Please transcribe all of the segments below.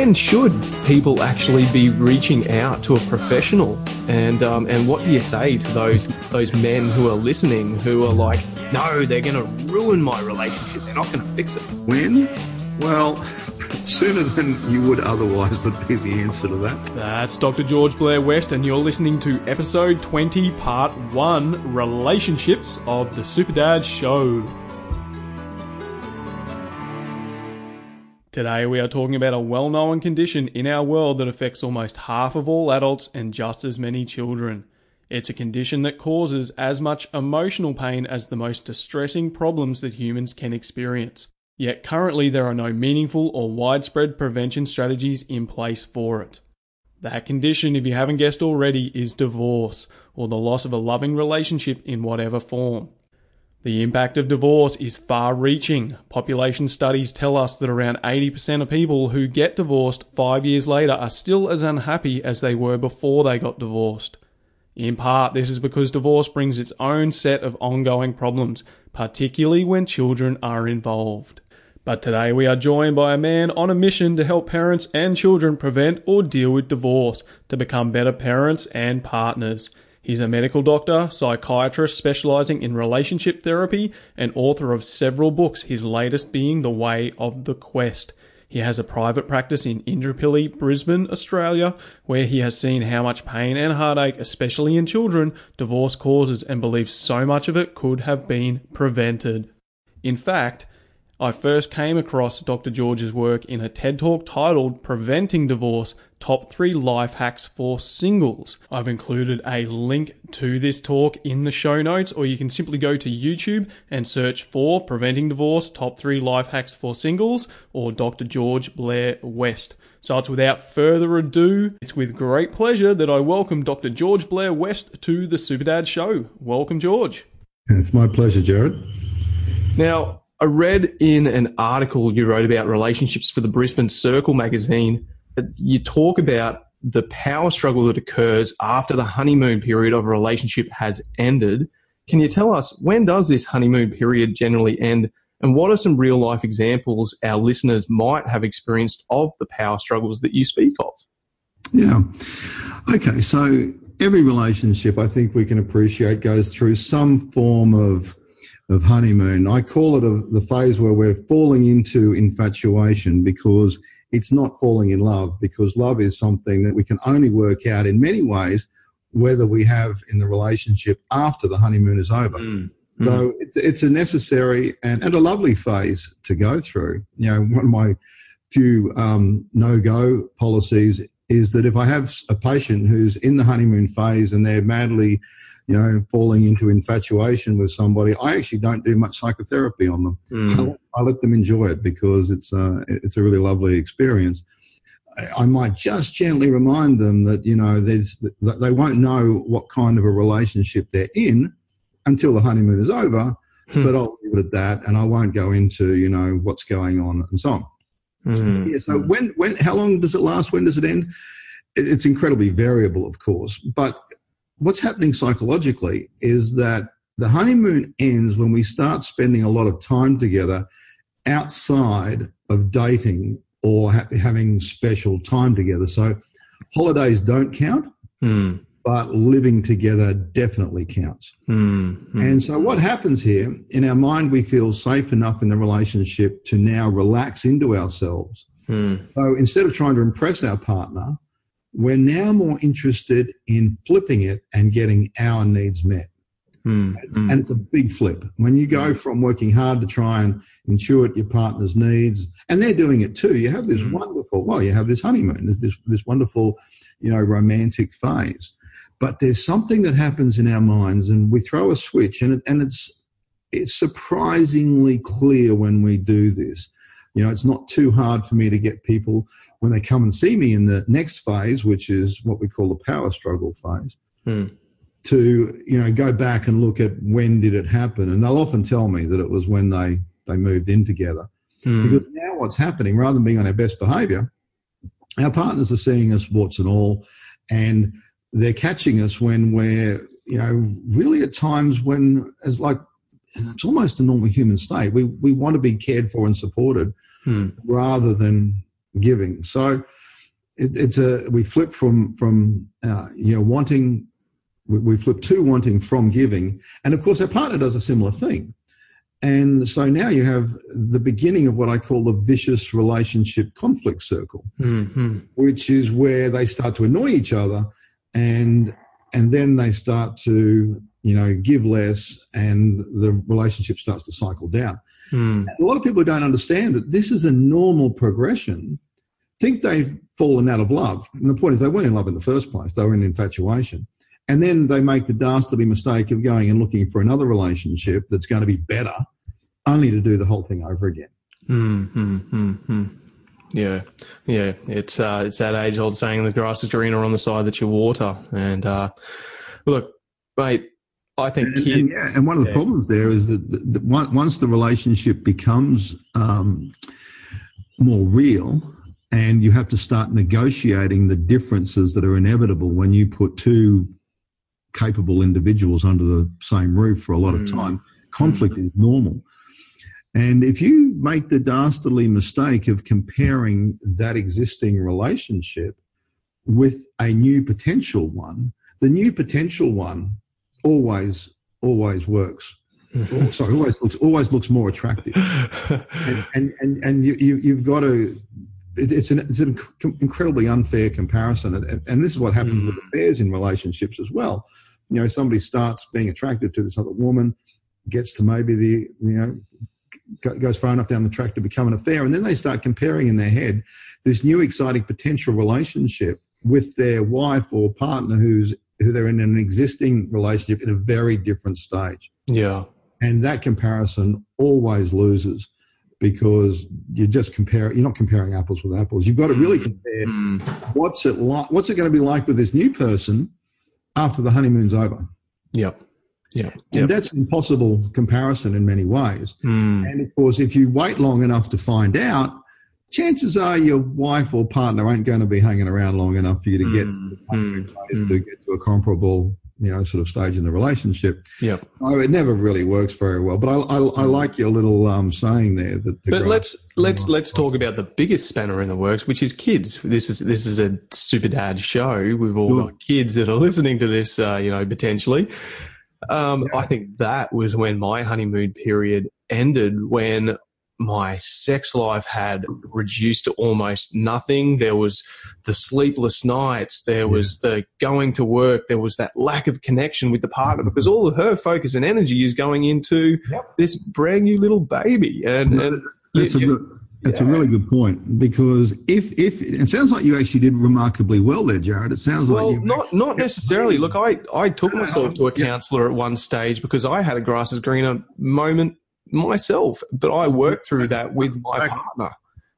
when should people actually be reaching out to a professional? And um, and what do you say to those those men who are listening who are like, no, they're going to ruin my relationship. They're not going to fix it. When? Well, sooner than you would otherwise would be the answer to that. That's Dr. George Blair West, and you're listening to episode 20, part 1 Relationships of the Superdad Show. Today, we are talking about a well known condition in our world that affects almost half of all adults and just as many children. It's a condition that causes as much emotional pain as the most distressing problems that humans can experience. Yet currently, there are no meaningful or widespread prevention strategies in place for it. That condition, if you haven't guessed already, is divorce, or the loss of a loving relationship in whatever form. The impact of divorce is far reaching. Population studies tell us that around 80% of people who get divorced five years later are still as unhappy as they were before they got divorced. In part, this is because divorce brings its own set of ongoing problems, particularly when children are involved. But today we are joined by a man on a mission to help parents and children prevent or deal with divorce to become better parents and partners. He's a medical doctor, psychiatrist specializing in relationship therapy, and author of several books, his latest being The Way of the Quest. He has a private practice in Indooroopilly, Brisbane, Australia, where he has seen how much pain and heartache, especially in children, divorce causes and believes so much of it could have been prevented. In fact, I first came across Dr. George's work in a TED Talk titled Preventing Divorce Top 3 Life Hacks for Singles. I've included a link to this talk in the show notes, or you can simply go to YouTube and search for Preventing Divorce Top 3 Life Hacks for Singles or Dr. George Blair West. So it's without further ado, it's with great pleasure that I welcome Dr. George Blair West to the Superdad Show. Welcome, George. It's my pleasure, Jared. Now, I read in an article you wrote about relationships for the Brisbane Circle magazine that you talk about the power struggle that occurs after the honeymoon period of a relationship has ended. Can you tell us when does this honeymoon period generally end and what are some real life examples our listeners might have experienced of the power struggles that you speak of? Yeah. Okay. So every relationship I think we can appreciate goes through some form of of honeymoon. I call it a, the phase where we're falling into infatuation because it's not falling in love because love is something that we can only work out in many ways whether we have in the relationship after the honeymoon is over. Mm. Mm. So it's, it's a necessary and, and a lovely phase to go through. You know, one of my few um, no-go policies is that if I have a patient who's in the honeymoon phase and they're madly you know, falling into infatuation with somebody, I actually don't do much psychotherapy on them. Mm. I, I, let them enjoy it because it's a, uh, it's a really lovely experience. I, I might just gently remind them that, you know, they won't know what kind of a relationship they're in until the honeymoon is over, hmm. but I'll leave it at that and I won't go into, you know, what's going on and so on. Mm. Yeah, so when, when, how long does it last? When does it end? It's incredibly variable, of course, but what's happening psychologically is that the honeymoon ends when we start spending a lot of time together outside of dating or ha- having special time together. So holidays don't count, mm. but living together definitely counts. Mm. Mm. And so what happens here in our mind, we feel safe enough in the relationship to now relax into ourselves. Hmm. So instead of trying to impress our partner, we're now more interested in flipping it and getting our needs met. Mm, mm. And it's a big flip. When you go from working hard to try and ensure your partner's needs, and they're doing it too, you have this mm. wonderful, well, you have this honeymoon, this, this wonderful, you know, romantic phase. But there's something that happens in our minds and we throw a switch and, it, and it's, it's surprisingly clear when we do this. You know, it's not too hard for me to get people when they come and see me in the next phase, which is what we call the power struggle phase, hmm. to you know go back and look at when did it happen, and they'll often tell me that it was when they they moved in together. Hmm. Because now what's happening, rather than being on our best behaviour, our partners are seeing us warts and all, and they're catching us when we're you know really at times when as like it's almost a normal human state. We we want to be cared for and supported, hmm. rather than giving. So it, it's a we flip from from uh, you know wanting we, we flip to wanting from giving, and of course our partner does a similar thing. And so now you have the beginning of what I call the vicious relationship conflict circle, Mm-hmm. which is where they start to annoy each other and and then they start to you know give less and the relationship starts to cycle down. Mm. A lot of people don't understand that this is a normal progression. Think they've fallen out of love. And the point is they weren't in love in the first place. They were in infatuation. And then they make the dastardly mistake of going and looking for another relationship that's going to be better, only to do the whole thing over again. Mm-hmm. Mm-hmm. Yeah, yeah. It's uh, it's that age old saying the grass is greener on the side that you water. And uh, look, mate, I think And, and, yeah, and one of the Yeah. problems there is that the, the, once the relationship becomes um, more real, and you have to start negotiating the differences that are inevitable when you put two capable individuals under the same roof for a lot of Mm. time, conflict is normal. And if you make the dastardly mistake of comparing that existing relationship with a new potential one, the new potential one always always works. Oh, sorry, always looks always looks more attractive. And and and, and you, you you've got to. It, it's an it's an inc- incredibly unfair comparison, and, and this is what happens with mm-hmm. affairs in relationships as well. You know, somebody starts being attracted to this other woman, gets to maybe the you know goes far enough down the track to become an affair, and then they start comparing in their head this new exciting potential relationship with their wife or partner who's who they're in an existing relationship in a very different stage. yeah, And that comparison always loses because you just compare you're not comparing apples with apples. You've got to really compare Mm. what's it like what's it going to be like with this new person after the honeymoon's over. yep, Yeah. And yep. that's an impossible comparison in many ways. Mm. And of course, if you wait long enough to find out, chances are your wife or partner aren't going to be hanging around long enough for you to get Mm, to, mm, to get to a comparable, you know, sort of stage in the relationship. Yep. Oh, it never really works very well. But I, I, I like your little um, saying there that. The But let's let's let's talk about the biggest spanner in the works, which is kids. This is this is a super dad show. We've all Sure. got kids that are listening to this, uh, you know, potentially. Um, I think that was when my honeymoon period ended. When my sex life had reduced to almost nothing. There was the sleepless nights. There was the going to work. There was that lack of connection with the partner because all of her focus and energy is going into Yep. this brand new little baby. And, and That's, you- a, good- that's a really good point because if if it sounds like you actually did remarkably well there, Jared. It sounds Well, like you not not necessarily. Look, I, I took myself to a counsellor at one stage because I had a grass is greener moment myself, but I worked through that with my partner.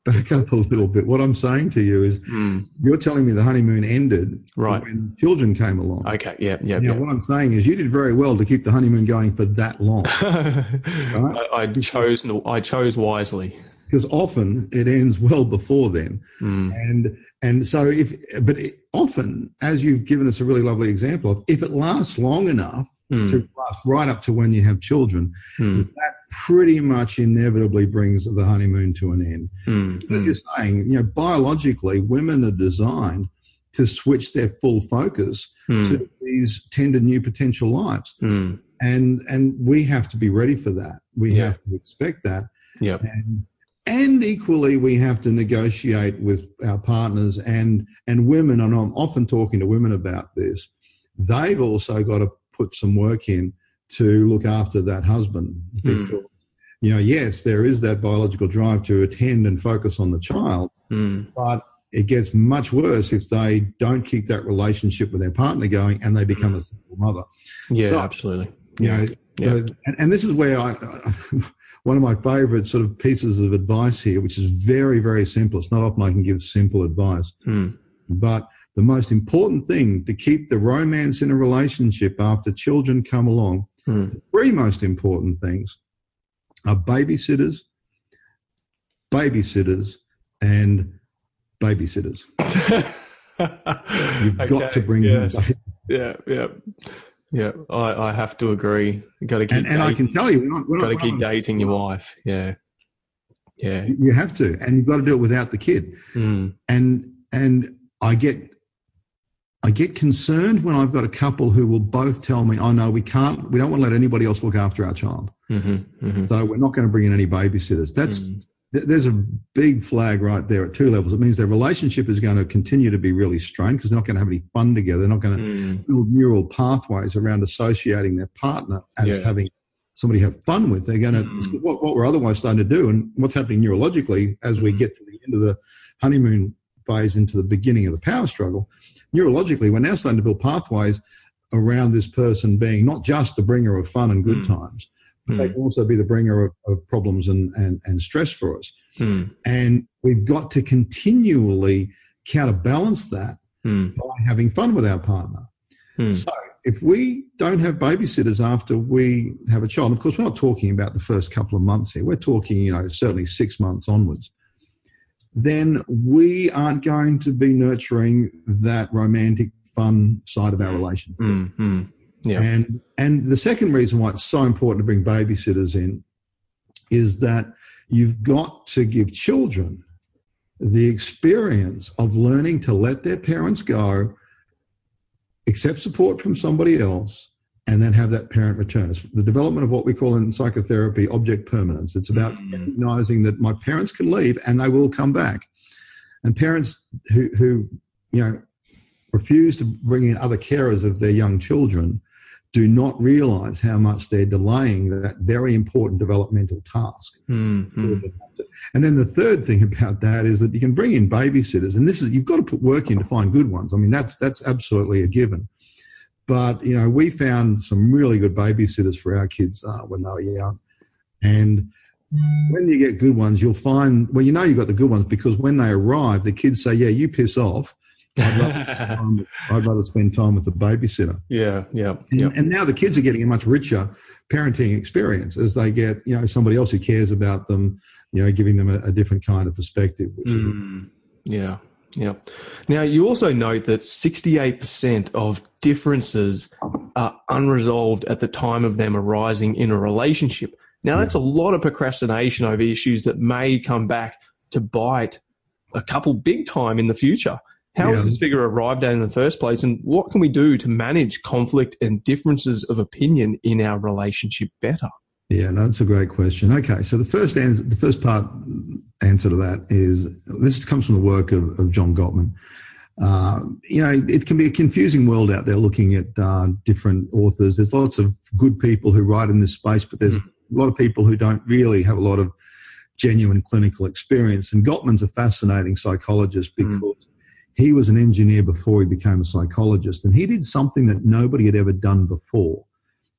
back up a little bit. What I'm saying to you is, Mm, you're telling me the honeymoon ended Right. when children came along. okay. Yeah. Yeah. Now, yeah. what I'm saying is, you did very well to keep the honeymoon going for that long, I, I chose. I chose wisely. because often it ends well before then. Mm, And and so if, but it, often, as you've given us a really lovely example of, if it lasts long enough mm, to last right up to when you have children, mm, that pretty much inevitably brings the honeymoon to an end. mm, mm. you're saying, you know, biologically, women are designed to switch their full focus Mm, to these tender new potential lives, mm. and and we have to be ready for that. We Yeah. have to expect that, Yep. and and equally we have to negotiate with our partners and and women. And I'm often talking to women about this. They've also got to put some work in to look after that husband Hmm. because you know yes there is that biological drive to attend and focus on the child Mm, but it gets much worse if they don't keep that relationship with their partner going and they become a single mother yeah. So- absolutely. you know Yeah. uh, and, and this is where i one of my favorite sort of pieces of advice here which is very very simple it's not often i can give simple advice Mm, but the most important thing to keep the romance in a relationship after children come along mm. the three most important things are babysitters babysitters and babysitters You've got to bring yes. them back. Yeah, yeah, yeah. I, I have to agree. You got to keep And, and I can tell you, we're not, we're got to keep running- dating your wife. Yeah, Yeah. You have to, and you've got to do it without the kid. Mm. And and I get I get concerned when I've got a couple who will both tell me, "Oh no, we can't. We don't want to let anybody else look after our child, Mm-hmm. Mm-hmm. so we're not going to bring in any babysitters." That's Mm. th- there's a big flag right there at two levels. It means their relationship is going to continue to be really strained because they're not going to have any fun together. They're not going to Mm. build neural pathways around associating their partner as Yeah. having somebody have fun with. They're going to Mm. what, what we're otherwise starting to do, and what's happening neurologically as we Mm. get to the end of the honeymoon phase into the beginning of the power struggle. Neurologically, we're now starting to build pathways around this person being not just the bringer of fun and good Mm. times, but they Mm. can also be the bringer of, of problems and, and, and stress for us. Mm. And we've got to continually counterbalance that Mm. by having fun with our partner. Mm. So if we don't have babysitters after we have a child, of course, we're not talking about the first couple of months here. We're talking, you know, certainly six months onwards. Then we aren't going to be nurturing that romantic, fun side of our relationship. Mm. Mm. Yeah. And and the second reason why it's so important to bring babysitters in is that you've got to give children the experience of learning to let their parents go, accept support from somebody else, and then have that parent return. It's the development of what we call in psychotherapy object permanence. It's about Mm. recognizing that my parents can leave and they will come back. And parents who, who you know, refuse to bring in other carers of their young children do not realize how much they're delaying that very important developmental task. Mm. Mm. And then the third thing about that is that you can bring in babysitters, and this is you've got to put work in to find good ones. I mean, that's that's absolutely a given. But you know, we found some really good babysitters for our kids uh, when they were young, and when you get good ones, you'll find well, you know, you've got the good ones because when they arrive, the kids say, "Yeah, you piss off." I'd rather, um, I'd rather spend time with the babysitter. yeah. Yeah. And, Yeah. and now the kids are getting a much richer parenting experience as they get, you know, somebody else who cares about them, you know, giving them a, a different kind of perspective. Which Mm, yeah, yeah. Now, you also note that 68% of differences are unresolved at the time of them arising in a relationship. Now, that's a lot of procrastination over issues that may come back to bite a couple big time in the future. How is Yeah. this figure arrived at in the first place, and what can we do to manage conflict and differences of opinion in our relationship better? Yeah, no, that's a great question. Okay, so the first answer, the first part answer to that is this comes from the work of, of John Gottman. Uh, you know, it can be a confusing world out there looking at uh, different authors. There's lots of good people who write in this space, but there's a lot of people who don't really have a lot of genuine clinical experience. And Gottman's a fascinating psychologist Mm. because he was an engineer before he became a psychologist, and he did something that nobody had ever done before.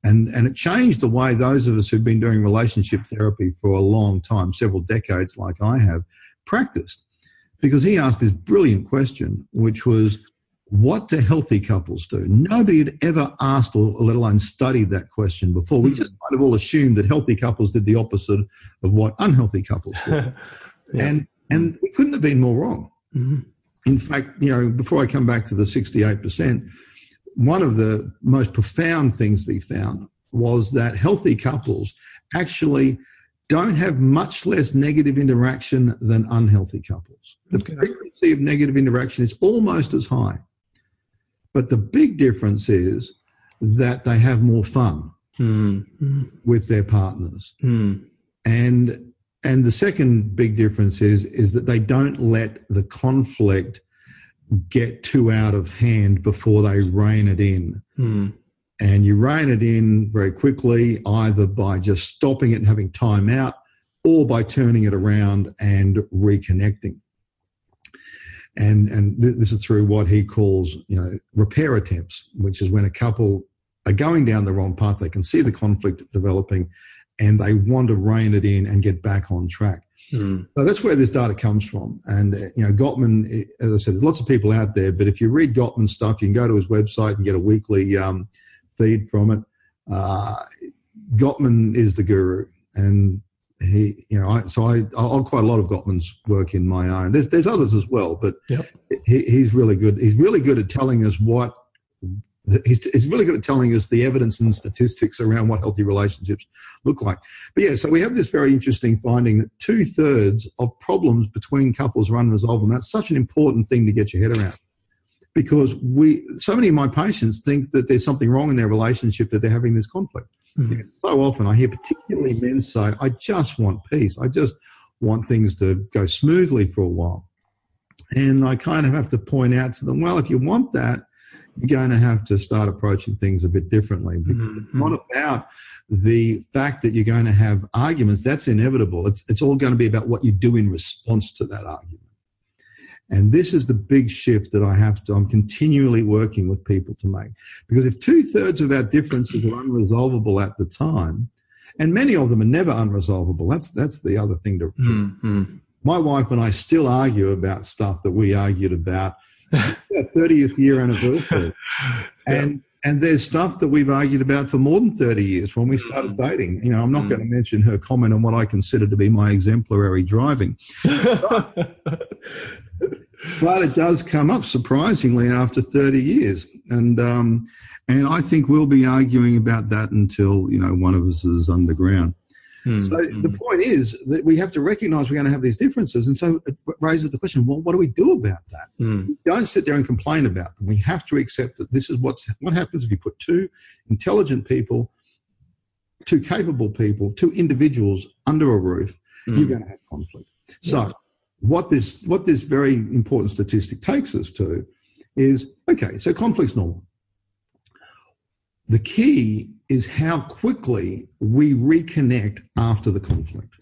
And, and it changed the way those of us who've been doing relationship therapy for a long time, several decades like I have, practiced. Because he asked this brilliant question, which was, what do healthy couples do? Nobody had ever asked or let alone studied that question before. We just kind of all assumed that healthy couples did the opposite of what unhealthy couples do. Yeah. And and we couldn't have been more wrong. Mhm. In fact, you know, before I come back to the 68%, one of the most profound things he found was that healthy couples actually don't have much less negative interaction than unhealthy couples. The Okay. frequency of negative interaction is almost as high. But the big difference is that they have more fun mm, with their partners. mm. And and the second big difference is is that they don't let the conflict get too out of hand before they rein it in. Mm. And you rein it in very quickly, either by just stopping it and having time out, or by turning it around and reconnecting. And and th- this is through what he calls, you know, repair attempts, which is when a couple are going down the wrong path, they can see the conflict developing, and they want to rein it in and get back on track. Mm. So that's where this data comes from. And, uh, you know, Gottman, eh, as I said, there's lots of people out there, but if you read Gottman's stuff, you can go to his website and get a weekly um, feed from it. Uh, Gottman is the guru. And he, you know, I, so I, I'll quite a lot of Gottman's work in my own. There's, there's others as well, but Yep. he, he's really good. He's really good at telling us what he's, he's really good at telling us the evidence and statistics around what healthy relationships look like. But yeah, so we have this very interesting finding that two thirds of problems between couples are unresolved, and that's such an important thing to get your head around. Because we, so many of my patients think that there's something wrong in their relationship that they're having this conflict. Mm-hmm. So often I hear particularly men say, I just want peace. I just want things to go smoothly for a while. And I kind of have to point out to them, well, if you want that, you're going to have to start approaching things a bit differently. Because mm-hmm. It's not about the fact that you're going to have arguments. That's inevitable. It's, it's all going to be about what you do in response to that argument. And this is the big shift that I have to, I'm continually working with people to make. Because if two thirds of our differences are unresolvable at the time, and many of them are never unresolvable, that's, that's the other thing to, mm-hmm. my wife and I still argue about stuff that we argued about 30th year anniversary. And and there's stuff that we've argued about for more than 30 years when we started mm. dating. You know, I'm not mm. going to mention her comment on what I consider to be my exemplary driving. but, it does come up surprisingly after 30 years. And um, and I think we'll be arguing about that until, you know, one of us is underground. Mm, so mm. the point is that we have to recognize we're going to have these differences. And so it raises the question, well, what do we do about that? Mm. Don't sit there and complain about them. We have to accept that this is what's, what happens if you put two intelligent people, two capable people, two individuals under a roof, you're hmm. going to have conflict. So what this, what this very important statistic takes us to is, okay, so conflict's normal. The key is how quickly we reconnect after the conflict.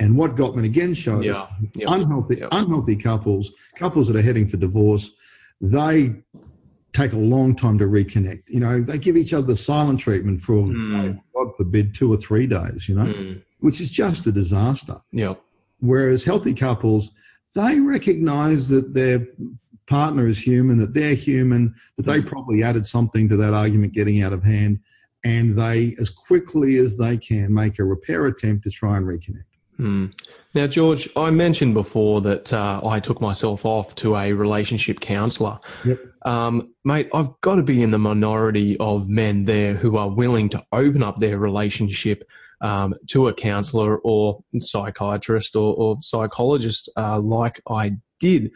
And what Gottman again showed yeah. us, unhealthy, yeah. unhealthy couples, couples that are heading for divorce, they take a long time to reconnect. You know, they give each other the silent treatment for, mm. God forbid, two or three days, you know, mm. which is just a disaster. Yeah. Whereas healthy couples, they recognize that their partner is human, that they're human, that they mm. probably added something to that argument getting out of hand, and they, as quickly as they can, make a repair attempt to try and reconnect. Mm. Now, George, I mentioned before that uh, I took myself off to a relationship counsellor. Yep. Um, mate, I've got to be in the minority of men there who are willing to open up their relationship um, to a counsellor or psychiatrist or, or psychologist uh, like I did.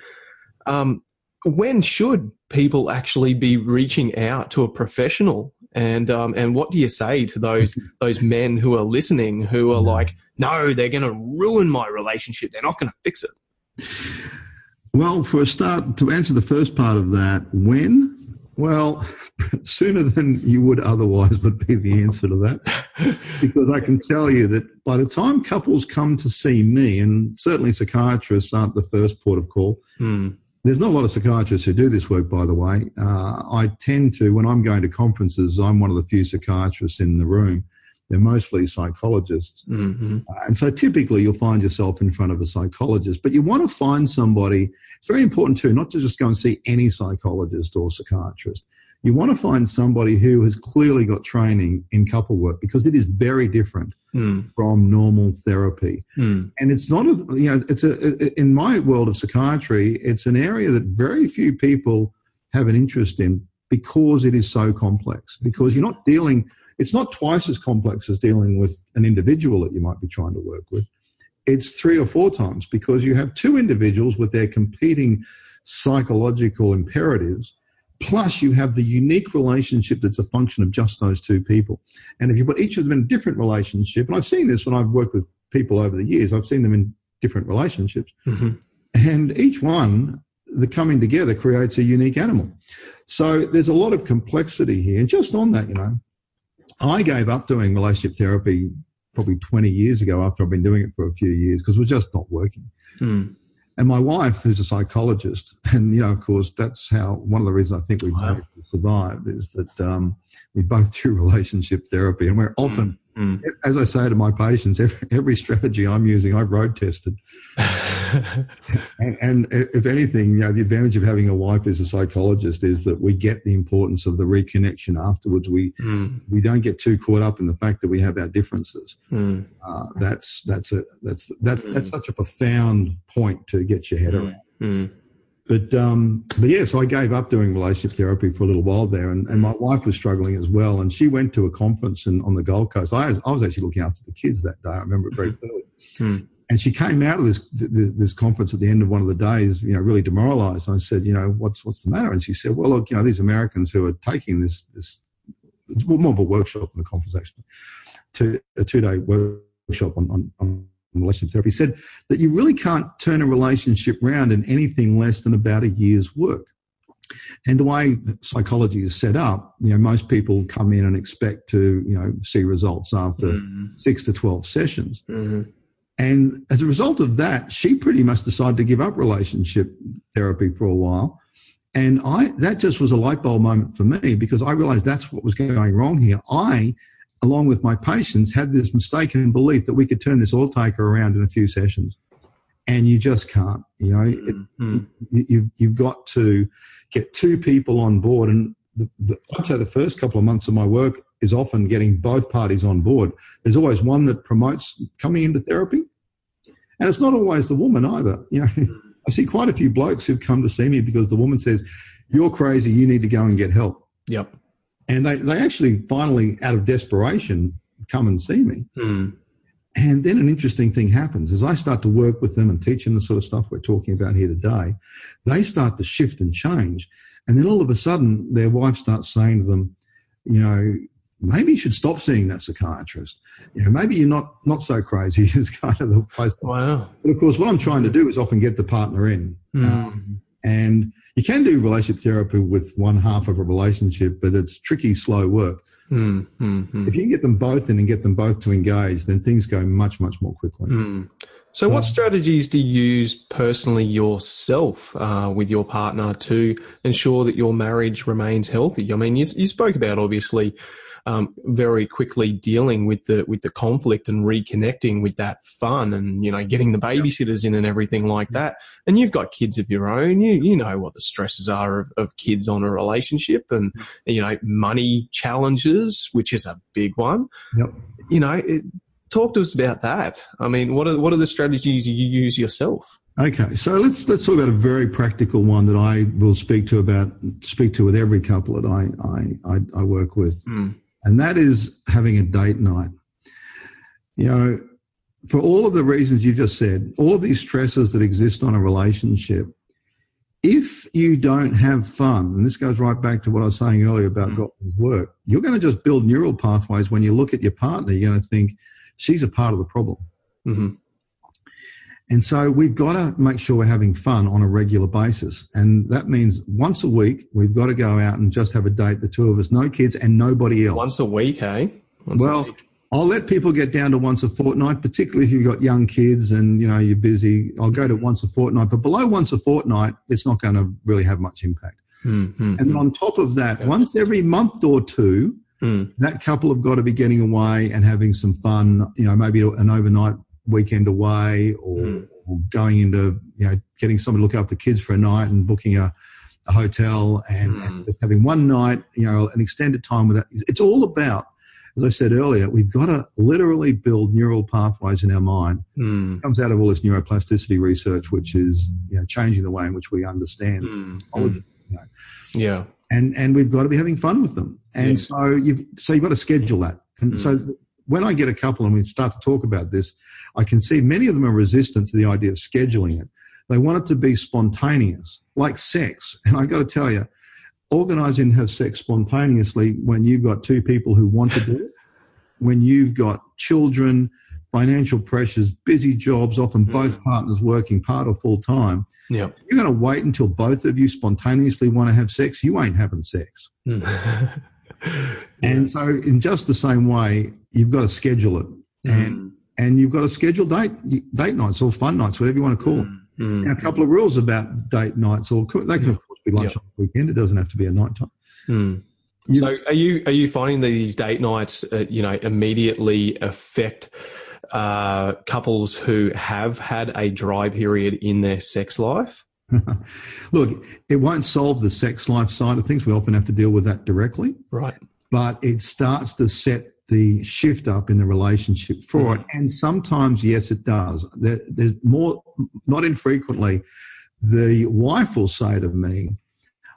Um, when should people actually be reaching out to a professional? And um, and what do you say to those those men who are listening who are like, no, they're going to ruin my relationship. They're not going to fix it. Well, for a start, to answer the first part of that, when? Well, sooner than you would otherwise would be the answer to that. because I can tell you that by the time couples come to see me, and certainly psychiatrists aren't the first port of call, hmm. There's not a lot of psychiatrists who do this work, by the way. Uh, I tend to, when I'm going to conferences, I'm one of the few psychiatrists in the room. They're mostly psychologists. Mm-hmm. Uh, and so typically you'll find yourself in front of a psychologist, but you want to find somebody. It's very important too, not to just go and see any psychologist or psychiatrist you want to find somebody who has clearly got training in couple work because it is very different mm. from normal therapy. Mm. And it's not a, you know, it's a, in my world of psychiatry, it's an area that very few people have an interest in because it is so complex, because you're not dealing, it's not twice as complex as dealing with an individual that you might be trying to work with. It's three or four times because you have two individuals with their competing psychological imperatives Plus, you have the unique relationship that's a function of just those two people. And if you put each of them in a different relationship, and I've seen this when I've worked with people over the years, I've seen them in different relationships. Mm-hmm. And each one, the coming together creates a unique animal. So there's a lot of complexity here. And just on that, you know, I gave up doing relationship therapy probably 20 years ago after I've been doing it for a few years because it was just not working. Mm. And my wife, who's a psychologist, and you know, of course, that's how one of the reasons I think we've wow. survived is that um, we both do relationship therapy, and we're often Mm. As I say to my patients, every, every strategy I'm using, I've road tested. and, and, if anything, you know, the advantage of having a wife as a psychologist is that we get the importance of the reconnection afterwards. We mm. we don't get too caught up in the fact that we have our differences. Mm. Uh, that's that's a that's that's that's mm. such a profound point to get your head mm. around. Mm. But um, but yeah, so I gave up doing relationship therapy for a little while there, and, and my wife was struggling as well. And she went to a conference in, on the Gold Coast. I, I was actually looking after the kids that day. I remember it very clearly. Hmm. And she came out of this this conference at the end of one of the days, you know, really demoralised. I said, you know, what's what's the matter? And she said, well, look, you know, these Americans who are taking this this it's more of a workshop than a conference actually, to a two day workshop on, on, on relationship therapy said that you really can't turn a relationship around in anything less than about a year's work. And the way psychology is set up, you know, most people come in and expect to, you know, see results after mm-hmm. six to 12 sessions. Mm-hmm. And as a result of that, she pretty much decided to give up relationship therapy for a while. And I, that just was a light bulb moment for me because I realized that's what was going wrong here. I along with my patients, had this mistaken belief that we could turn this oil taker around in a few sessions. And you just can't, you know, it, mm-hmm. you, you've, you've got to get two people on board. And the, the, I'd say the first couple of months of my work is often getting both parties on board. There's always one that promotes coming into therapy. And it's not always the woman either. You know, I see quite a few blokes who've come to see me because the woman says, You're crazy, you need to go and get help. Yep. And they, they actually finally, out of desperation, come and see me. Mm. And then an interesting thing happens as I start to work with them and teach them the sort of stuff we're talking about here today. They start to shift and change. And then all of a sudden, their wife starts saying to them, you know, maybe you should stop seeing that psychiatrist. You know, maybe you're not, not so crazy is kind of the place. Wow. But of course, what I'm trying to do is often get the partner in. Mm. Um, and you can do relationship therapy with one half of a relationship, but it's tricky, slow work. Mm, mm, mm. If you can get them both in and get them both to engage, then things go much, much more quickly. So, so, what strategies do you use personally yourself uh, with your partner to ensure that your marriage remains healthy? I mean, you, you spoke about obviously um, very quickly dealing with the with the conflict and reconnecting with that fun and you know getting the babysitters in and everything like that. And you've got kids of your own. You you know what the stresses are of, of kids on a relationship and you know money challenges, which is a big one. Yep. You know. It, talk to us about that. I mean, what are what are the strategies you use yourself? Okay, so let's let's talk about a very practical one that I will speak to about speak to with every couple that I I I, I work with. Mm and that is having a date night. You know, for all of the reasons you just said, all of these stresses that exist on a relationship, if you don't have fun, and this goes right back to what I was saying earlier about mm. Gottman's work, you're going to just build neural pathways. When you look at your partner, you're going to think she's a part of the problem. Mm-hmm. And so we've got to make sure we're having fun on a regular basis. And that means once a week, we've got to go out and just have a date, the two of us, no kids and nobody else. Once a week, eh? Once well, week. I'll let people get down to once a fortnight, particularly if you've got young kids and, you know, you're busy. I'll go to once a fortnight, but below once a fortnight, it's not going to really have much impact. Mm-hmm. And on top of that, okay. once every month or two, mm. that couple have got to be getting away and having some fun, you know, maybe an overnight weekend away or, mm. or, going into, you know, getting someone to look after the kids for a night and booking a, a hotel and, mm. and, just having one night, you know, an extended time with that. It's all about, as I said earlier, we've got to literally build neural pathways in our mind. Mm. It comes out of all this neuroplasticity research, which is, you know, changing the way in which we understand knowledge. You know. Yeah. And, and we've got to be having fun with them. And yeah. so you've, so you've got to schedule that. And so Hmm. When I get a couple and we start to talk about this, I can see many of them are resistant to the idea of scheduling it. They want it to be spontaneous, like sex. And I got to tell you, organizing to have sex spontaneously when you've got two people who want to do it, when you've got children, financial pressures, busy jobs, often mm-hmm. both partners working part or full time. Yeah. You're going to wait until both of you spontaneously want to have sex. You ain't having sex. Mm. And so, in just the same way, you've got to schedule it, and Mm. and you've got to schedule date date nights or fun nights, whatever you want to call them. Mm. Now, a couple of rules about date nights, or they can of course be lunch Yeah. on the weekend. It doesn't have to be a night time. Mm. So, are you are you finding these date nights, uh, you know, immediately affect uh, couples who have had a dry period in their sex life? Look, it won't solve the sex life side of things. We often have to deal with that directly, Right. but it starts to set the shift up in the relationship for it. Mm-hmm. And sometimes, yes, it does. There, there's more, not infrequently, the wife will say to me,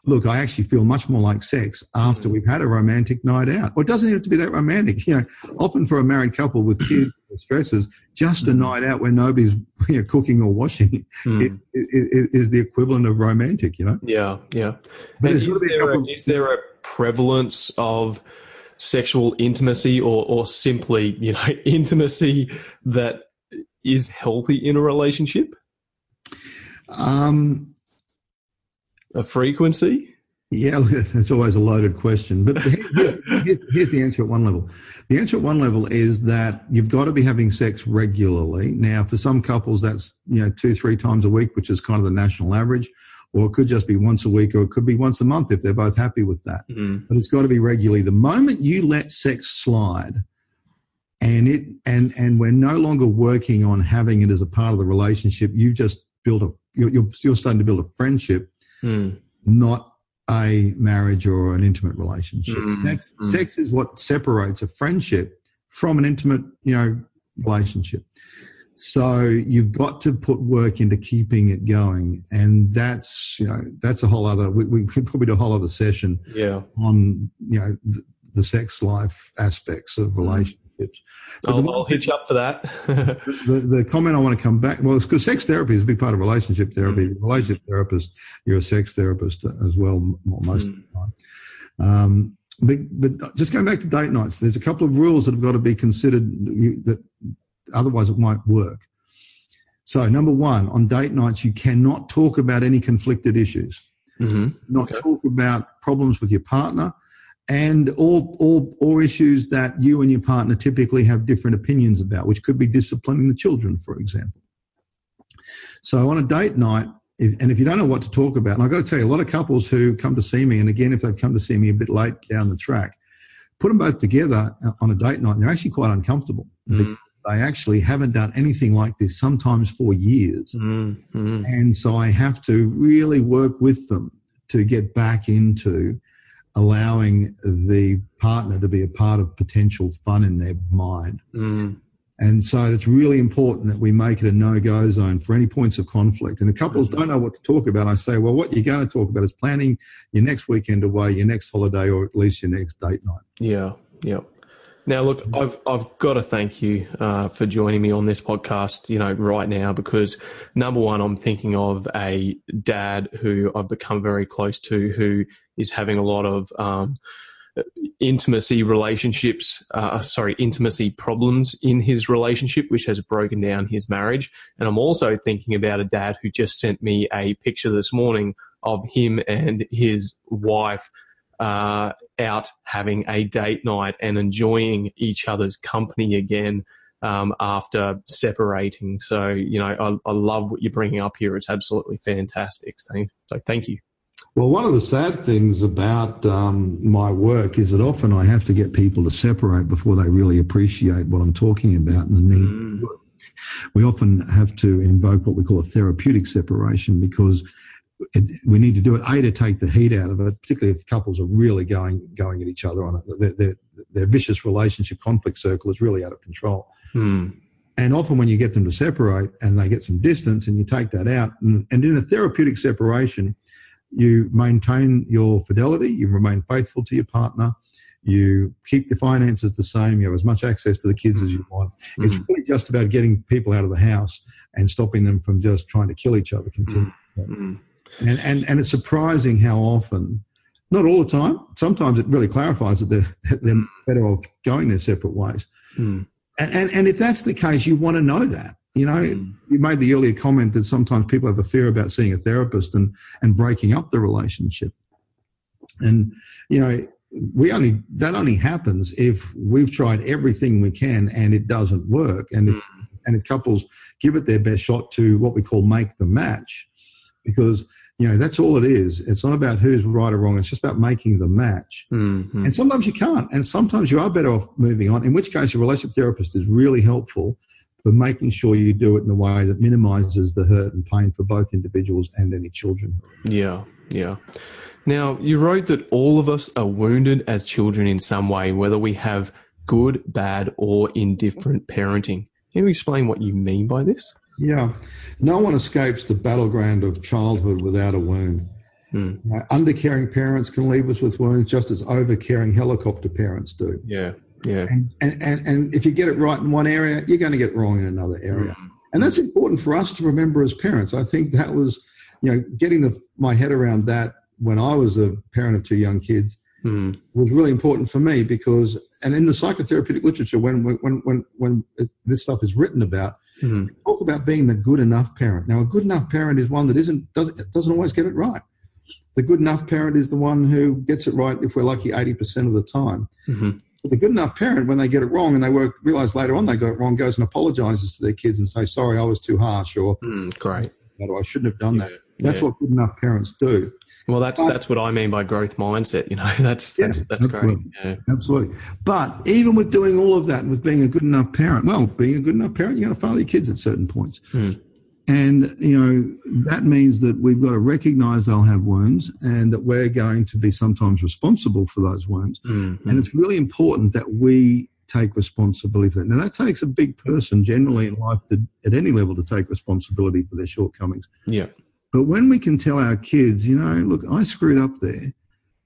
look, I actually feel much more like sex after we've had a romantic night out. Or it doesn't have to be that romantic. You know, often for a married couple with kids or stresses, just a night out where nobody's you know, cooking or washing Mm. is, is, is the equivalent of romantic, you know? Yeah, yeah. But is, there a, is there a prevalence of sexual intimacy or, or simply, you know, intimacy that is healthy in a relationship? Um, A frequency? Yeah, it's always a loaded question. But here's, here's- the answer at one level. The answer at one level is that you've got to be having sex regularly. Now, for some couples, that's you know two, three times a week, which is kind of the national average, or it could just be once a week, or it could be once a month if they're both happy with that. Mm. But it's got to be regularly. The moment you let sex slide, and it and and we're no longer working on having it as a part of the relationship, you've just built a you're you're, you're starting to build a friendship Mm. not a marriage or an intimate relationship. Mm, Sex, mm. sex is what separates a friendship from an intimate, you know, relationship. So you've got to put work into keeping it going, and that's you know that's a whole other. We, we could probably do a whole other session Yeah. on you know the, the sex life aspects of relationships. But the I'll, I'll hitch up to that. the, the comment I want to come back, well, it's because sex therapy is a big part of relationship therapy. Relationship therapist, you're a sex therapist as well, most of the time. Um, but, but just going back to date nights, there's a couple of rules that have got to be considered that otherwise it won't work. So, number one, on date nights, you cannot talk about any conflicted issues hmm not Okay. talk about problems with your partner and or, or or issues that you and your partner typically have different opinions about, which could be disciplining the children, for example. So on a date night, if, and if you don't know what to talk about, and I've got to tell you, a lot of couples who come to see me, and again, if they've come to see me a bit late down the track, put them both together on a date night, and they're actually quite uncomfortable Mm. because they actually haven't done anything like this, sometimes for years. mm Mm. And so I have to really work with them to get back into allowing the partner to be a part of potential fun in their mind. Mm. And so it's really important that we make it a no-go zone for any points of conflict. And if couples don't know what to talk about, I say, well, what you're going to talk about is planning your next weekend away, your next holiday, or at least your next date night. Yeah, yeah. Now, look, I've I've got to thank you uh, for joining me on this podcast. You know, right now because number one, I'm thinking of a dad who I've become very close to, who is having a lot of um, intimacy relationships. Uh, sorry, intimacy problems in his relationship, which has broken down his marriage. And I'm also thinking about a dad who just sent me a picture this morning of him and his wife uh, out having a date night and enjoying each other's company again um, after separating. So, you know, I, I love what you're bringing up here. It's absolutely fantastic. So, so thank you. Well, one of the sad things about um, my work is that often I have to get people to separate before they really appreciate what I'm talking about and the need. Mm. We often have to invoke what we call a therapeutic separation because it, we need to do it a to take the heat out of it, particularly if couples are really going going at each other on it. Their, their, their vicious relationship conflict circle is really out of control. Mm. And often when you get them to separate and they get some distance and you take that out, and, and in a therapeutic separation, you maintain your fidelity, you remain faithful to your partner, you keep the finances the same, you have as much access to the kids as you want. It's Mm. really just about getting people out of the house and stopping them from just trying to kill each other continually. Mm. And, and, and it's surprising how often, not all the time, sometimes it really clarifies that they're, that they're better off going their separate ways. Mm. And, and, and if that's the case, you want to know that. You know, Mm. you made the earlier comment that sometimes people have a fear about seeing a therapist and, and breaking up the relationship. And, you know, we only, that only happens if we've tried everything we can and it doesn't work. And if, and if couples give it their best shot to what we call make the match, because, you know, that's all it is. It's not about who's right or wrong. It's just about making the match. Mm. Mm. And sometimes you can't. And sometimes you are better off moving on, in which case your relationship therapist is really helpful for making sure you do it in a way that minimizes the hurt and pain for both individuals and any children. Yeah, yeah. Now, you wrote that all of us are wounded as children in some way, whether we have good, bad, or indifferent parenting. Can you explain what you mean by this? Yeah. No one escapes the battleground of childhood without a wound. Mm. Uh, undercaring parents can leave us with wounds just as overcaring helicopter parents do. Yeah. Yeah. And, and, and, and if you get it right in one area, you're going to get it wrong in another area. Mm. And that's important for us to remember as parents. I think that was, you know, getting the, my head around that when I was a parent of two young kids Mm. was really important for me because, and in the psychotherapeutic literature, when when when when this stuff is written about, Mm. talk about being the good enough parent. Now, a good enough parent is one that isn't doesn't doesn't always get it right. The good enough parent is the one who gets it right if we're lucky eighty percent of the time. Mhm. But the good enough parent, when they get it wrong and they work, realize later on they got it wrong, goes and apologizes to their kids and say, "Sorry, I was too harsh," or Mm. Great. "I shouldn't have done that." Yeah. That's what good enough parents do. Well, that's But- that's what I mean by growth mindset. You know, that's Yeah, that's that's great. absolutely. Yeah. Absolutely. But even with doing all of that and with being a good enough parent, well, being a good enough parent, you're going to fail your kids at certain points. Hmm. And, you know, that means that we've got to recognize they'll have wounds and that we're going to be sometimes responsible for those wounds. Mm. And it's really important that we take responsibility for that. Now, that takes a big person generally in life to, at any level to take responsibility for their shortcomings. Yeah. But when we can tell our kids, you know, look, I screwed up there,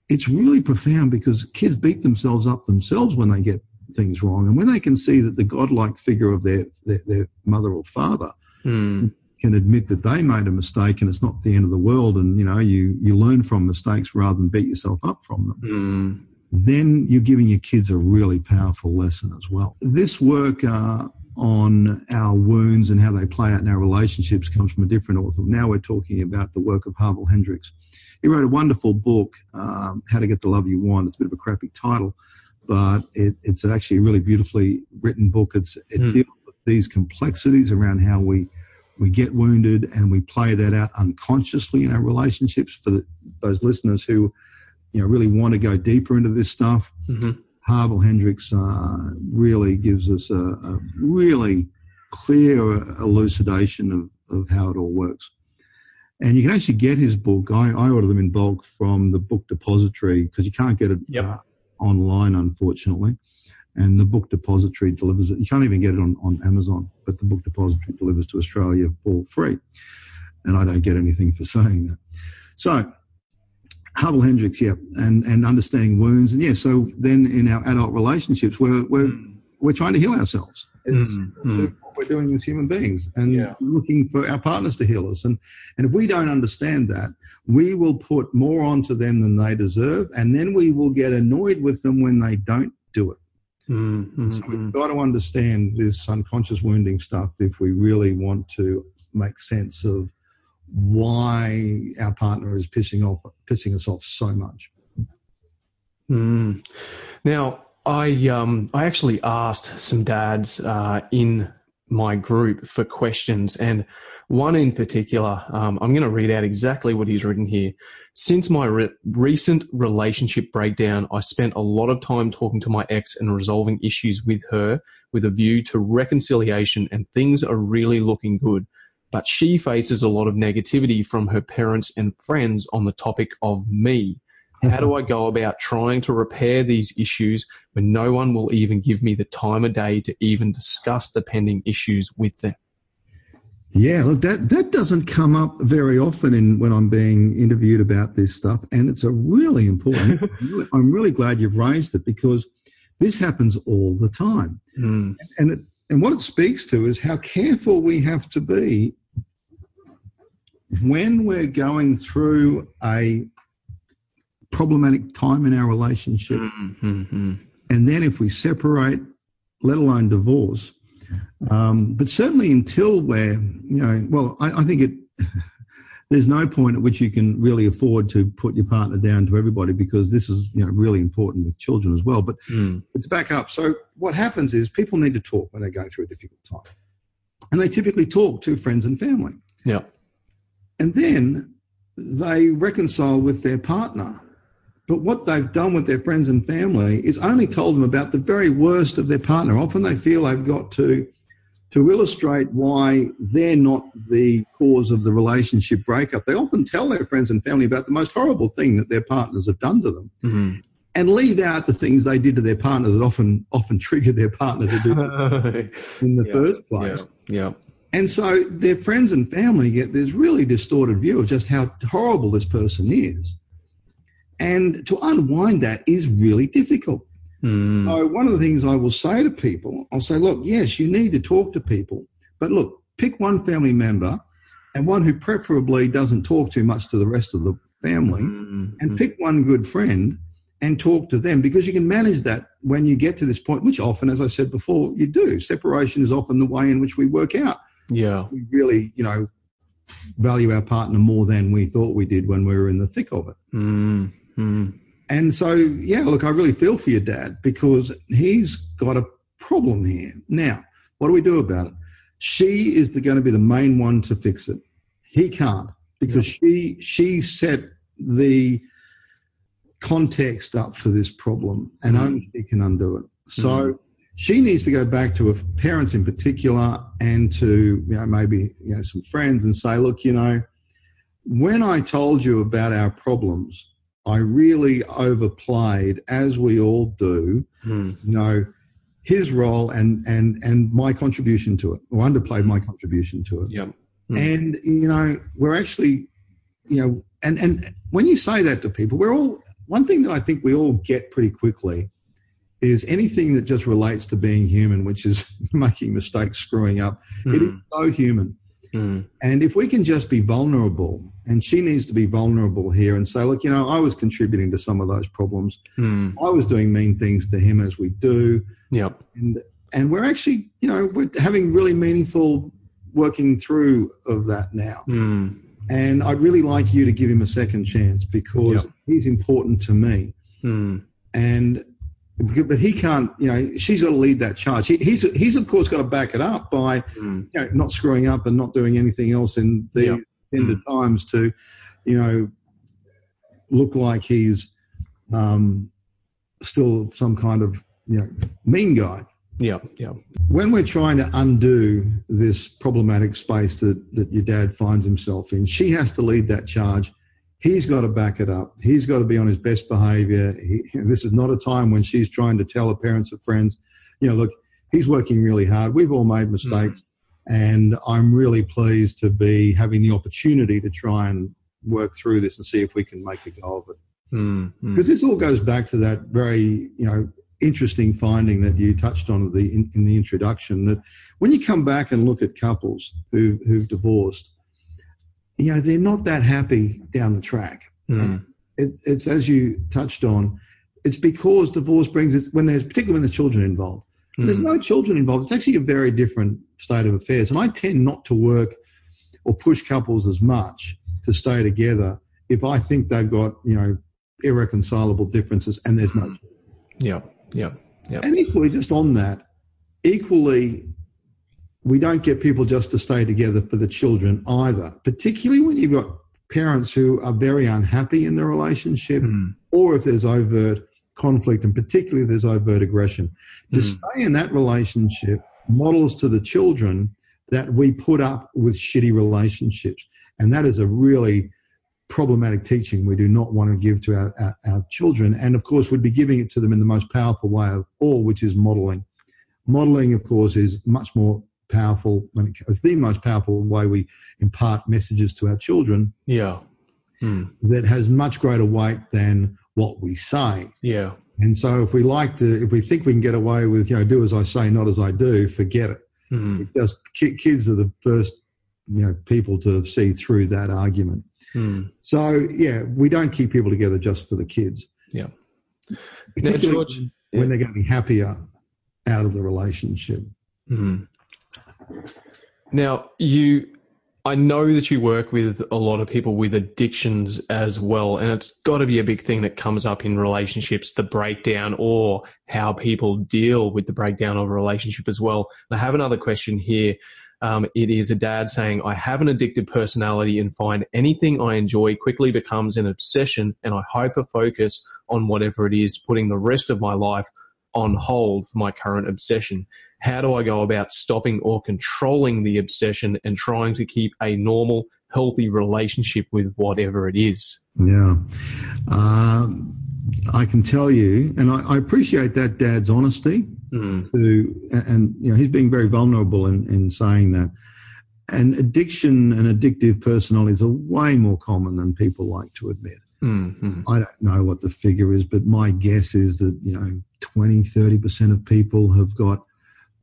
it's really profound because kids beat themselves up themselves when they get things wrong. And when they can see that the godlike figure of their, their, their mother or father Mm. Can admit that they made a mistake and it's not the end of the world and, you know, you, you learn from mistakes rather than beat yourself up from them Mm. then you're giving your kids a really powerful lesson as well. This work uh, on our wounds and how they play out in our relationships comes from a different author. Now we're talking about the work of Harville Hendrix. He wrote a wonderful book, um, How to Get the Love You Want. It's a bit of a crappy title, but it, it's actually a really beautifully written book. It's, it Hmm. deals with these complexities around how we we get wounded and we play that out unconsciously in our relationships. For the, those listeners who you know really want to go deeper into this stuff, Mhm. Harville Hendrix uh, really gives us a, a really clear elucidation of, of how it all works. And you can actually get his book. I, I order them in bulk from the book depository because you can't get it Yep. uh, online, unfortunately. And the book depository delivers it. You can't even get it on, on Amazon, but the book depository delivers to Australia for free. And I don't get anything for saying that. So Harville Hendrix, yeah, and, and understanding wounds. And yeah, so then in our adult relationships, we're, we're, Mm. we're trying to heal ourselves. It's mm. what we're doing as human beings and Yeah. looking for our partners to heal us. And, and if we don't understand that, we will put more onto them than they deserve. And then we will get annoyed with them when they don't do it. Mm, mm, So we've got to understand this unconscious wounding stuff if we really want to make sense of why our partner is pissing off pissing us off so much. Mm. Now, I um I actually asked some dads uh, in my group for questions, and one in particular, um, I'm going to read out exactly what he's written here. Since my re- recent relationship breakdown, I spent a lot of time talking to my ex and resolving issues with her with a view to reconciliation, and things are really looking good. But she faces a lot of negativity from her parents and friends on the topic of me. How do I go about trying to repair these issues when no one will even give me the time of day to even discuss the pending issues with them? Yeah, look, that that doesn't come up very often in when I'm being interviewed about this stuff, and it's a really important. I'm really glad you've raised it because this happens all the time, Mm, and it, and what it speaks to is how careful we have to be when we're going through a problematic time in our relationship, mm, mm, mm. and then if we separate, let alone divorce. Um, but certainly until we're, you know, well, I, I think it. There's no point at which you can really afford to put your partner down to everybody because this is, you know, really important with children as well. But Mm, let's back up. So what happens is people need to talk when they go through a difficult time, and they typically talk to friends and family, yeah. and then they reconcile with their partner. But what they've done with their friends and family is only told them about the very worst of their partner. Often they feel they've got to to illustrate why they're not the cause of the relationship breakup. They often tell their friends and family about the most horrible thing that their partners have done to them Mm. and leave out the things they did to their partner that often often triggered their partner to do in the Yeah, first yeah, place. yeah. And so their friends and family get this really distorted view of just how horrible this person is. And to unwind that is really difficult. Mm. So one of the things I will say to people, I'll say, look, yes, you need to talk to people, but look, pick one family member and one who preferably doesn't talk too much to the rest of the family Mm. and pick one good friend and talk to them because you can manage that when you get to this point, which often, as I said before, you do. Separation is often the way in which we work out. Yeah. We really, you know, value our partner more than we thought we did when we were in the thick of it. Mm. Mm. And so, yeah, look, I really feel for your dad because he's got a problem here. Now, what do we do about it? She is the, going to be the main one to fix it. He can't because she she set the context up for this problem, and Mhm. only she can undo it. So she needs to go back to her parents in particular, and to you know maybe you know some friends, and say, look, you know, when I told you about our problems, I really overplayed, as we all do, Mm. you know, his role and and and my contribution to it, or underplayed my contribution to it. Yep. Mm. And you know, we're actually, you know, and and when you say that to people, we're all one thing that I think we all get pretty quickly is anything that just relates to being human, which is making mistakes, screwing up. It is Mm. so human. Mm. And if we can just be vulnerable, and she needs to be vulnerable here and say, look, you know, I was contributing to some of those problems. Mm. I was doing mean things to him as we do. Yep. And and we're actually, you know, we're having really meaningful working through of that now. Mm. And I'd really like you to give him a second chance because Yep. he's important to me. Mm. And but he can't, you know, she's got to lead that charge. He, he's he's of course got to back it up by Mm. you know, not screwing up and not doing anything else in the Yeah. end of times to, you know, look like he's um, still some kind of you know mean guy. Yeah, yeah. When we're trying to undo this problematic space that that your dad finds himself in, she has to lead that charge. He's got to back it up. He's got to be on his best behavior. He, this is not a time when she's trying to tell her parents or friends, you know, look, he's working really hard. We've all made mistakes. Mm-hmm. And I'm really pleased to be having the opportunity to try and work through this and see if we can make a go of it. Mm-hmm. Because this all goes back to that very, you know, interesting finding that you touched on the, in, in the introduction that when you come back and look at couples who, who've divorced, you know, they're not that happy down the track. Mm. It, it's as you touched on, it's because divorce brings it when there's particularly when there's children involved. When there's Mm. no children involved, it's actually a very different state of affairs. And I tend not to work or push couples as much to stay together if I think they've got, you know, irreconcilable differences and there's no Yeah, yeah, yeah. and equally, just on that, equally, we don't get people just to stay together for the children either, particularly when you've got parents who are very unhappy in their relationship Mm. or if there's overt conflict and particularly if there's overt aggression. To Mm. stay in that relationship models to the children that we put up with shitty relationships. And that is a really problematic teaching we do not want to give to our, our, our children. And of course, we'd be giving it to them in the most powerful way of all, which is modeling. Modeling, of course, is much more powerful when it, it's the most powerful way we impart messages to our children Yeah. Mm. that has much greater weight than what we say. Yeah. And so if we like to, if we think we can get away with, you know, do as I say, not as I do, forget it. Mm. Just ki- kids are the first, you know, people to see through that argument. Mm. So yeah, we don't keep people together just for the kids. Yeah. Now, George, when they're going to be happier out of the relationship. Mm. Now, you, I know that you work with a lot of people with addictions as well, and it's got to be a big thing that comes up in relationships the breakdown or how people deal with the breakdown of a relationship as well. I have another question here. Um, it is a dad saying, I have an addicted personality and find anything I enjoy quickly becomes an obsession, and I hyper focus on whatever it is, putting the rest of my life on hold for my current obsession. How do I go about stopping or controlling the obsession and trying to keep a normal, healthy relationship with whatever it is? Yeah. Um, I can tell you, and I, I appreciate that dad's honesty Mm, to, and, you know, he's being very vulnerable in, in saying that. and addiction and addictive personalities are way more common than people like to admit. Mm-hmm. I don't know what the figure is, but my guess is that, you know, 20, 30% of people have got,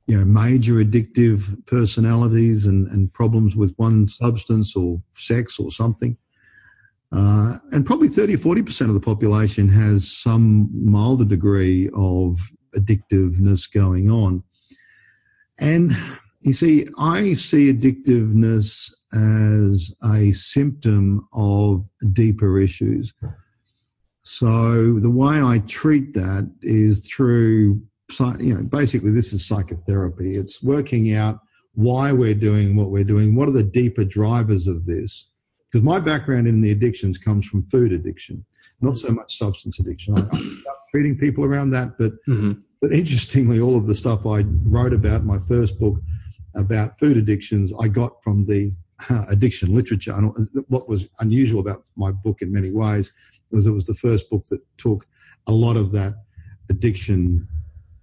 you know, major addictive personalities and, and problems with one substance or sex or something. Uh, and probably 30 or 40% of the population has some milder degree of addictiveness going on. And you see, I see addictiveness as a symptom of deeper issues. So the way I treat that is through, you know, basically this is psychotherapy. It's working out why we're doing what we're doing. What are the deeper drivers of this? Because my background in the addictions comes from food addiction, not so much substance addiction. I, I'm treating people around that, but Mm-hmm. but interestingly, all of the stuff I wrote about in my first book about food addictions, I got from the uh, addiction literature. And what was unusual about my book in many ways was it was the first book that took a lot of that addiction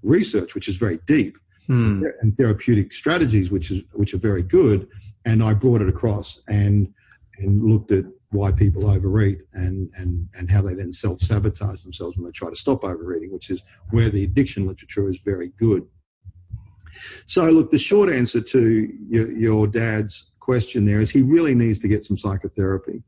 research, which is very deep, Mm. and therapeutic strategies, which is which are very good, and I brought it across and and looked at why people overeat and and and how they then self sabotage themselves when they try to stop overeating, which is where the addiction literature is very good. So, look, the short answer to your, your dad's question there is he really needs to get some psychotherapy.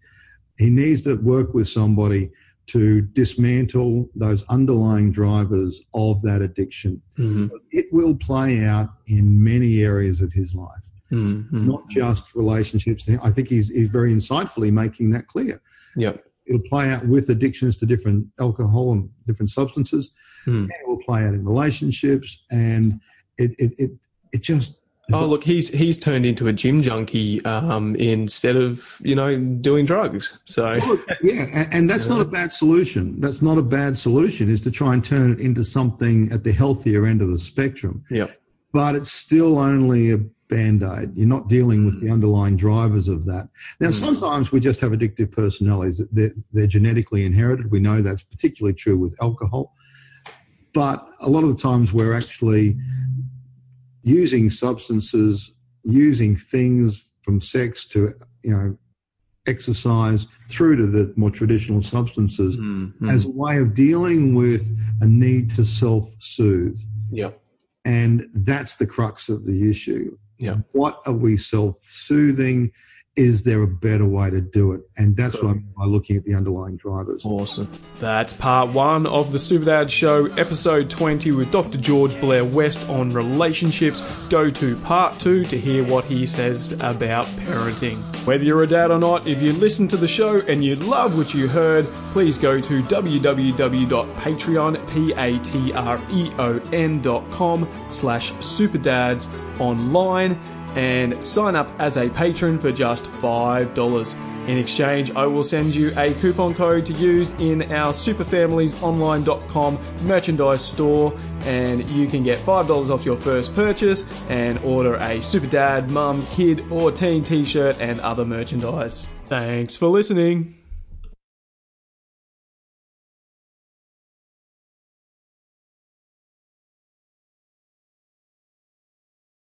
He needs to work with somebody to dismantle those underlying drivers of that addiction. Mm-hmm. It will play out in many areas of his life, Mm-hmm. not just relationships. I think he's, he's very insightfully making that clear. Yep. It'll play out with addictions to different alcohol and different substances. Mm. And it will play out in relationships. And it, it, it, it just. Oh, look, he's he's turned into a gym junkie um, instead of you know doing drugs. So yeah, and, and that's not a bad solution. That's not a bad solution. Is to try and turn it into something at the healthier end of the spectrum. Yep. But it's still only a band aid. You're not dealing with the underlying drivers of that. Now, Mm. sometimes we just have addictive personalities. that They're, they're genetically inherited. We know that's particularly true with alcohol. But a lot of the times we're actually using substances, using things from sex to, you know, exercise through to the more traditional substances Mm-hmm. as a way of dealing with a need to self soothe. Yeah. And that's the crux of the issue. Yeah. What are we self soothing? Is there a better way to do it? And that's what I mean by looking at the underlying drivers. Awesome. That's part one of the Superdad Show, episode 20, with Dr. George Blair West on relationships. Go to part two to hear what he says about parenting. Whether you're a dad or not, if you listen to the show and you love what you heard, please go to www.patreon, P-A-T-R-E-O-N.com slash superdads online and sign up as a patron for just $5. In exchange, I will send you a coupon code to use in our superfamiliesonline.com merchandise store, and you can get $5 off your first purchase and order a Super Dad, Mum, Kid, or Teen t shirt and other merchandise. Thanks for listening.